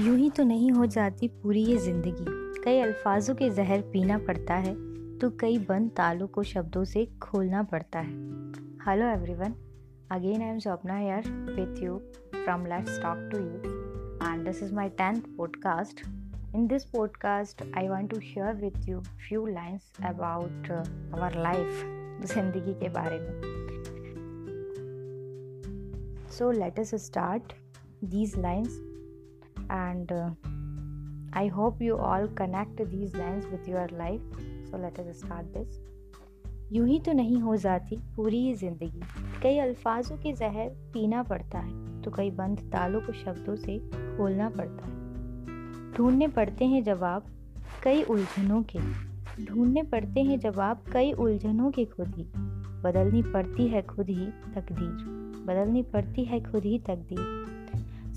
तो नहीं हो जाती पूरी ये ज़िंदगी। कई अल्फाजों के जहर पीना पड़ता है तो कई बंद तालों को शब्दों से खोलना पड़ता है। Hello everyone again I am Swapna यार with you from let's talk to you and this is my tenth podcast in this podcast I want to share with you few lines about our life ज़िंदगी के बारे में। So let us start these lines. And uh, i hope you all connect these lines with your life. So let us start this. यूँ ही तो नहीं हो जाती पूरी ये ज़िंदगी। कई अल्फाजों के जहर पीना पड़ता है तो कई बंद तालों को शब्दों से खोलना पड़ता है। ढूँढने पड़ते हैं जवाब कई उलझनों के। ढूँढने पड़ते हैं जवाब कई उलझनों के खुद ही। बदलनी पड़ती है खुद ही तकदीर। बदलनी पड़ती है खुद ही तकदीर।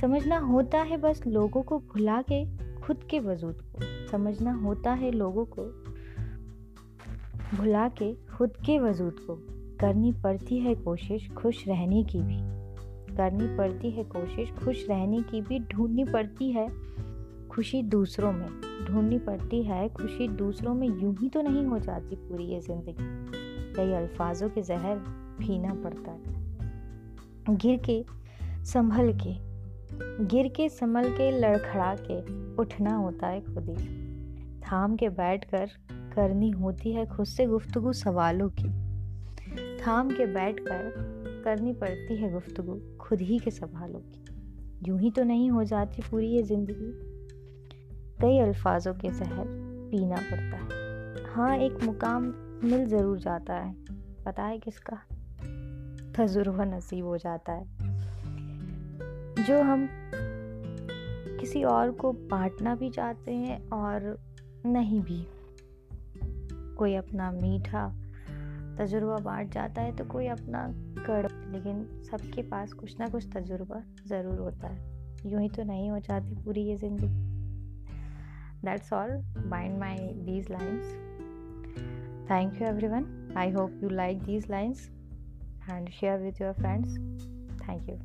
समझना होता है बस लोगों को भुला के खुद के वजूद को। समझना होता है लोगों को भुला के खुद के वजूद को। करनी पड़ती है कोशिश खुश रहने की भी। करनी पड़ती है कोशिश खुश रहने की भी। ढूंढनी पड़ती है खुशी दूसरों में। ढूंढनी पड़ती है खुशी दूसरों में यूँ ही तो नहीं हो जाती पूरी ये ज़िंदगी। कई अल्फाजों के जहर पीना पड़ता है। गिर के, संभल के गिर के संभल के लड़खड़ा के उठना होता है खुद ही। थाम के बैठ कर करनी होती है खुद से गुफ्तगु सवालों की। थाम के बैठ कर करनी पड़ती है गुफ्तगु खुद ही के सवालों की। यूँ ही तो नहीं हो जाती पूरी ये ज़िंदगी। कई अल्फाजों के जहर पीना पड़ता है। हाँ एक मुकाम मिल ज़रूर जाता है। पता है किसका? तजुर्बा नसीब हो जाता है। जो हम किसी और को बांटना भी चाहते हैं और नहीं भी। कोई अपना मीठा तजुर्बा बांट जाता है तो कोई अपना कड़ लेकिन सबके पास कुछ ना कुछ तजुर्बा ज़रूर होता है। यूँ ही तो नहीं हो जाती पूरी ये ज़िंदगी। That's all mind my these lines thank you everyone I hope you like these lines and share with your friends thank you